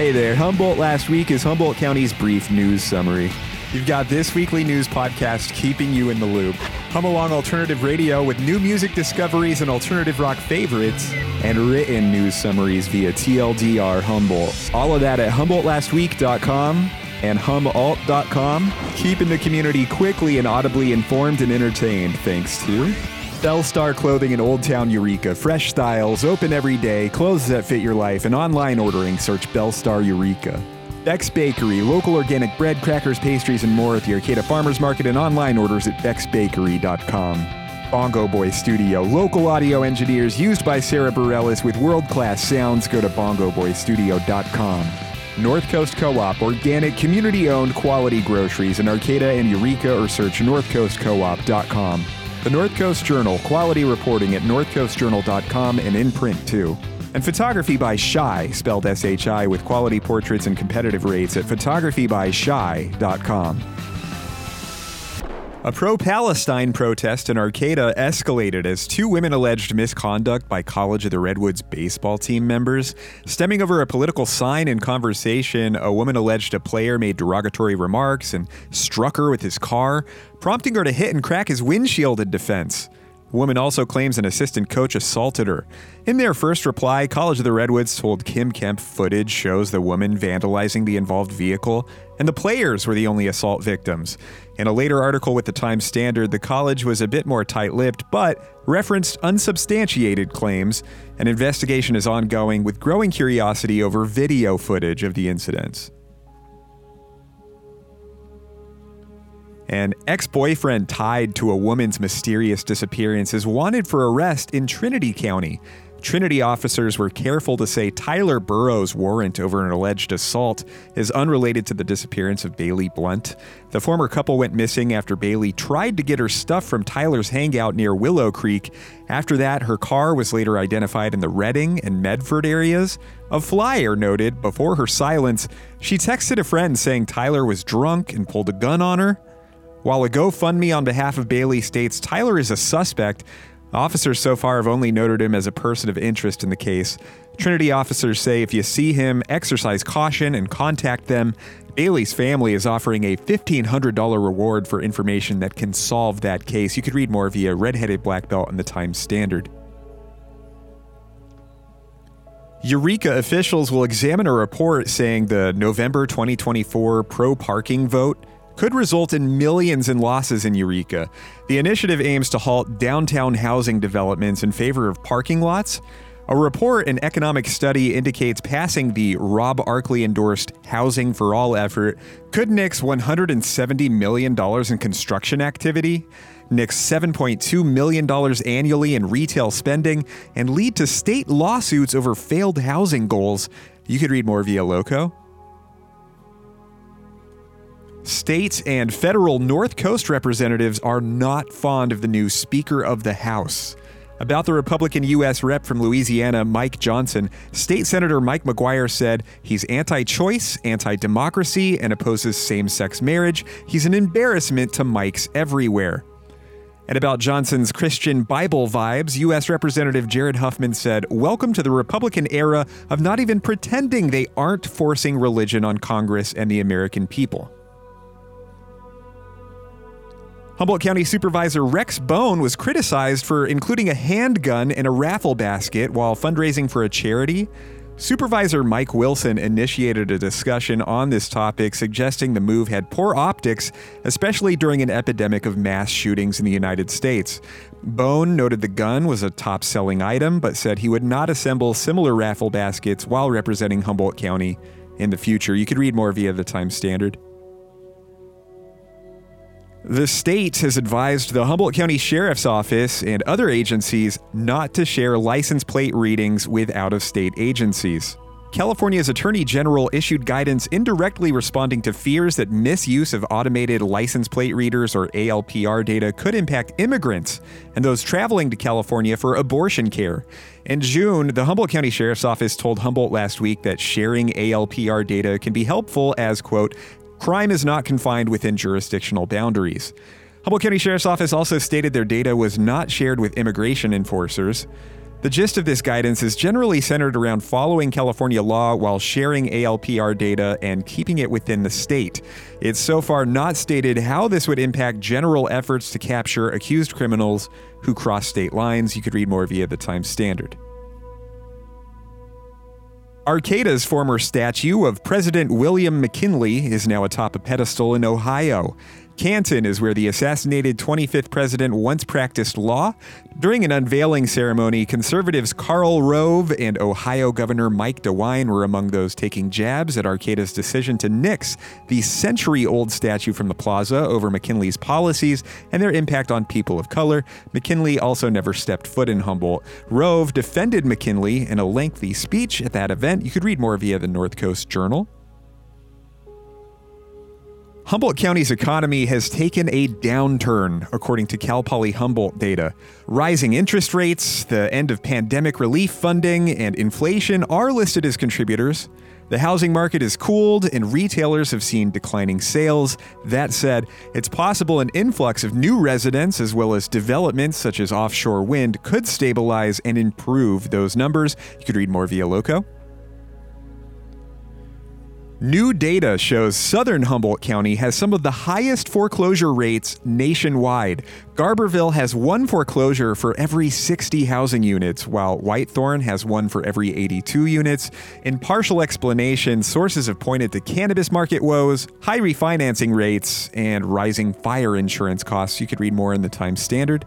Hey there, Humboldt last week is Humboldt County's brief news summary. You've got this weekly news podcast keeping you in the loop. Hum along alternative radio with new music discoveries and alternative rock favorites, and written news summaries via TLDR Humboldt. All of that at HumboldtLastWeek.com and HumAlt.com, keeping the community quickly and audibly informed and entertained thanks to Belle Starr Clothing in Old Town Eureka. Fresh styles, open every day, clothes that fit your life, and online ordering. Search Belle Starr Eureka. Beck's Bakery, local organic bread, crackers, pastries, and more at the Arcata Farmers Market and online orders at becksbakery.com. Bongo Boy Studio, local audio engineers used by Sarah Bareilles with world class sounds. Go to bongoboystudio.com. North Coast Co op, organic, community owned quality groceries in Arcata and Eureka, or search northcoastcoop.com. The North Coast Journal, quality reporting at northcoastjournal.com and in print too. And photography by Shi, spelled S H I, with quality portraits and competitive rates at photographybyshi.com. A pro Palestine protest in Arcata escalated as two women alleged misconduct by College of the Redwoods baseball team members. Stemming over a political sign in conversation, a woman alleged a player made derogatory remarks and struck her with his car, prompting her to hit and crack his windshield in defense. The woman also claims an assistant coach assaulted her. In their first reply, College of the Redwoods told Kim Kemp footage shows the woman vandalizing the involved vehicle, and the players were the only assault victims. In a later article with the Times Standard, the college was a bit more tight lipped, but referenced unsubstantiated claims. An investigation is ongoing with growing curiosity over video footage of the incidents. An ex boyfriend tied to a woman's mysterious disappearance is wanted for arrest in Trinity County. Trinity officers were careful to say Tyler Burrows' warrant over an alleged assault is unrelated to the disappearance of Bailey Blunt. The former couple went missing after Bailey tried to get her stuff from Tyler's hangout near Willow Creek. After that, her car was later identified in the Redding and Medford areas. A flyer noted before her silence, she texted a friend saying Tyler was drunk and pulled a gun on her. While a GoFundMe on behalf of Bailey states Tyler is a suspect, officers so far have only noted him as a person of interest in the case. Trinity officers say if you see him, exercise caution and contact them. Bailey's family is offering a $1,500 reward for information that can solve that case. You could read more via Redheaded Black Belt and the Times Standard. Eureka officials will examine a report saying the November 2024 pro parking vote could result in millions in losses in Eureka. The initiative aims to halt downtown housing developments in favor of parking lots. A report and economic study indicates passing the Rob Arkley endorsed Housing for All effort could nix $170 million in construction activity, nix $7.2 million annually in retail spending, and lead to state lawsuits over failed housing goals. You could read more via Loco. State and federal North Coast representatives are not fond of the new Speaker of the House. About the Republican U.S. Rep from Louisiana, Mike Johnson, State Senator Mike McGuire said he's anti choice, anti democracy, and opposes same sex marriage. He's an embarrassment to Mikes everywhere. And about Johnson's Christian Bible vibes, U.S. Representative Jared Huffman said, Welcome to the Republican era of not even pretending they aren't forcing religion on Congress and the American people. Humboldt County Supervisor Rex Bohn was criticized for including a handgun in a raffle basket while fundraising for a charity. Supervisor Mike Wilson initiated a discussion on this topic, suggesting the move had poor optics, especially during an epidemic of mass shootings in the United States. Bohn noted the gun was a top selling item, but said he would not assemble similar raffle baskets while representing Humboldt County in the future. You could read more via the Times Standard. The state has advised the Humboldt County Sheriff's Office and other agencies not to share license plate readings with out of state agencies. California's Attorney General issued guidance indirectly responding to fears that misuse of automated license plate readers or ALPR data could impact immigrants and those traveling to California for abortion care. In June, the Humboldt County Sheriff's Office told Humboldt last week that sharing ALPR data can be helpful as, quote, crime is not confined within jurisdictional boundaries. Humboldt County Sheriff's Office also stated their data was not shared with immigration enforcers. The gist of this guidance is generally centered around following California law while sharing ALPR data and keeping it within the state. It's so far not stated how this would impact general efforts to capture accused criminals who cross state lines. You could read more via the Times Standard. Arcata's former statue of President William McKinley is now atop a pedestal in Ohio. Canton is where the assassinated 25th president once practiced law. During an unveiling ceremony, conservatives Karl Rove and Ohio Governor Mike DeWine were among those taking jabs at Arcata's decision to nix the century old statue from the plaza over McKinley's policies and their impact on people of color. McKinley also never stepped foot in Humboldt. Rove defended McKinley in a lengthy speech at that event. You could read more via the North Coast Journal. Humboldt County's economy has taken a downturn, according to Cal Poly Humboldt data. Rising interest rates, the end of pandemic relief funding, and inflation are listed as contributors. The housing market is cooled and retailers have seen declining sales. That said, it's possible an influx of new residents as well as developments such as offshore wind could stabilize and improve those numbers. You could read more via Loco. New data shows southern Humboldt County has some of the highest foreclosure rates nationwide. Garberville has one foreclosure for every 60 housing units, while Whitethorn has one for every 82 units. In partial explanation, sources have pointed to cannabis market woes, high refinancing rates, and rising fire insurance costs. You could read more in the Times Standard.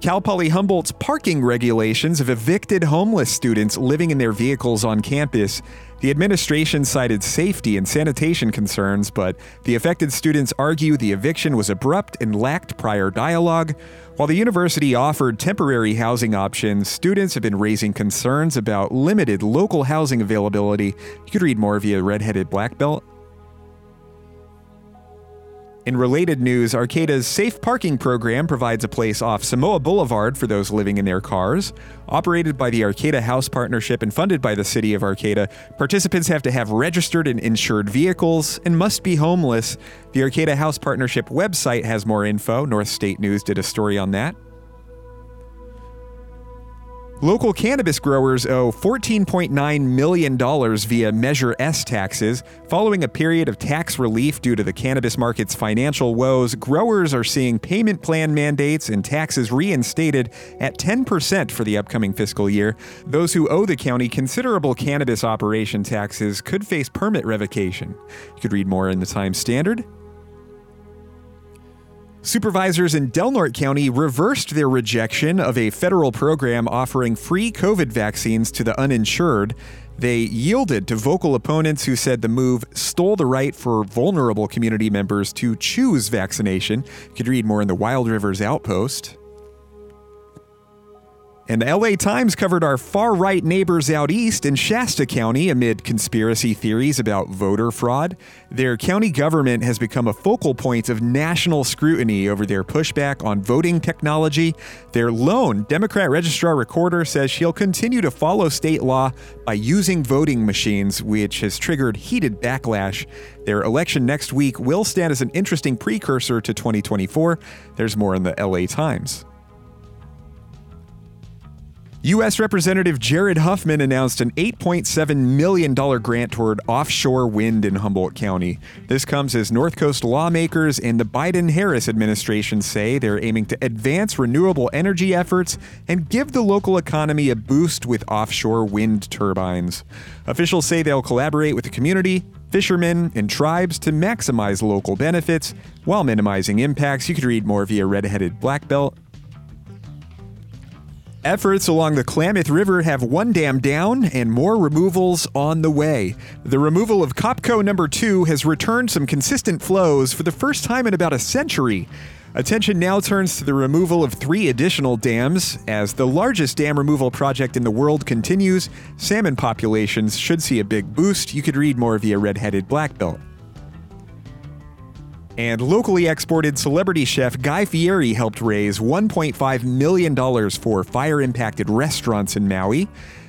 Cal Poly Humboldt's parking regulations have evicted homeless students living in their vehicles on campus. The administration cited safety and sanitation concerns, but the affected students argue the eviction was abrupt and lacked prior dialogue. While the university offered temporary housing options, students have been raising concerns about limited local housing availability. You could read more via Redheaded Black Belt. In related news, Arcata's Safe Parking program provides a place off Samoa Boulevard for those living in their cars. Operated by the Arcata House Partnership and funded by the City of Arcata, participants have to have registered and insured vehicles and must be homeless. The Arcata House Partnership website has more info. North State News did a story on that. Local cannabis growers owe $14.9 million via Measure S taxes. Following a period of tax relief due to the cannabis market's financial woes, growers are seeing payment plan mandates and taxes reinstated at 10% for the upcoming fiscal year. Those who owe the county considerable cannabis operation taxes could face permit revocation. You could read more in the Times Standard. Supervisors in Del Norte County reversed their rejection of a federal program offering free COVID vaccines to the uninsured. They yielded to vocal opponents who said the move stole the right for vulnerable community members to choose vaccination. You could read more in the Wild Rivers Outpost. And the LA Times covered our far right neighbors out east in Shasta County amid conspiracy theories about voter fraud. Their county government has become a focal point of national scrutiny over their pushback on voting technology. Their lone Democrat registrar recorder says she'll continue to follow state law by using voting machines, which has triggered heated backlash. Their election next week will stand as an interesting precursor to 2024. There's more in the LA Times. U.S. Representative Jared Huffman announced an $8.7 million grant toward offshore wind in Humboldt County. This comes as North Coast lawmakers and the Biden Harris administration say they're aiming to advance renewable energy efforts and give the local economy a boost with offshore wind turbines. Officials say they'll collaborate with the community, fishermen, and tribes to maximize local benefits while minimizing impacts. You could read more via Redheaded Black Belt Efforts along the Klamath River have one dam down and more removals on the way. The removal of Copco number 2 has returned some consistent flows for the first time in about a century. Attention now turns to the removal of three additional dams. As the largest dam removal project in the world continues, salmon populations should see a big boost. You could read more via Redheaded Black Belt. And locally exported celebrity chef Guy Fieri helped raise $1.5 million for fire impacted restaurants in Maui.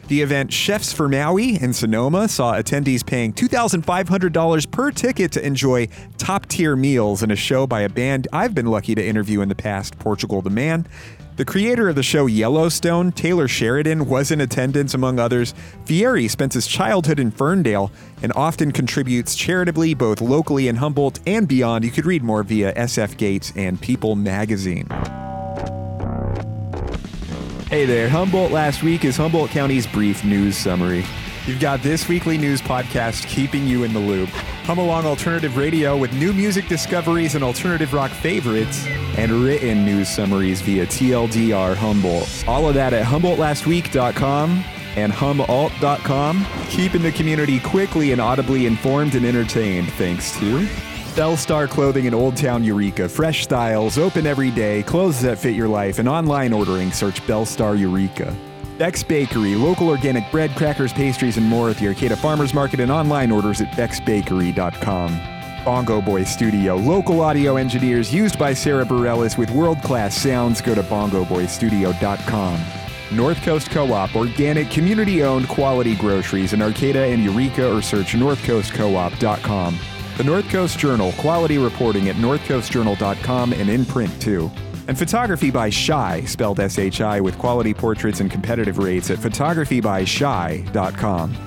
The event Chefs for Maui in Sonoma saw attendees paying $2,500 per ticket to enjoy top tier meals in a show by a band I've been lucky to interview in the past, Portugal the Man. The creator of the show Yellowstone, Taylor Sheridan, was in attendance, among others. Fieri spent his childhood in Ferndale and often contributes charitably both locally in Humboldt and beyond. You could read more via SF Gates and People magazine. Hey there, Humboldt last week is Humboldt County's brief news summary. You've got this weekly news podcast keeping you in the loop. Hum along alternative radio with new music discoveries and alternative rock favorites, and written news summaries via TLDR Humboldt. All of that at HumboldtLastWeek.com and HumAlt.com, keeping the community quickly and audibly informed and entertained thanks to Belle Starr Clothing in Old Town Eureka. Fresh styles, open every day, clothes that fit your life, and online ordering. Search Belle Starr Eureka. Beck's Bakery, local organic bread, crackers, pastries, and more at the Arcata Farmers Market and online orders at becksbakery.com. Bongo Boy Studio, local audio engineers used by Sarah Bareilles with world class sounds. Go to bongoboystudio.com. North Coast Co op, organic, community owned, quality groceries in Arcata and Eureka, or search northcoastcoop.com. The North Coast Journal, quality reporting at northcoastjournal.com and in print too. And photography by Shi, spelled S H I, with quality portraits and competitive rates at photographybyshi.com.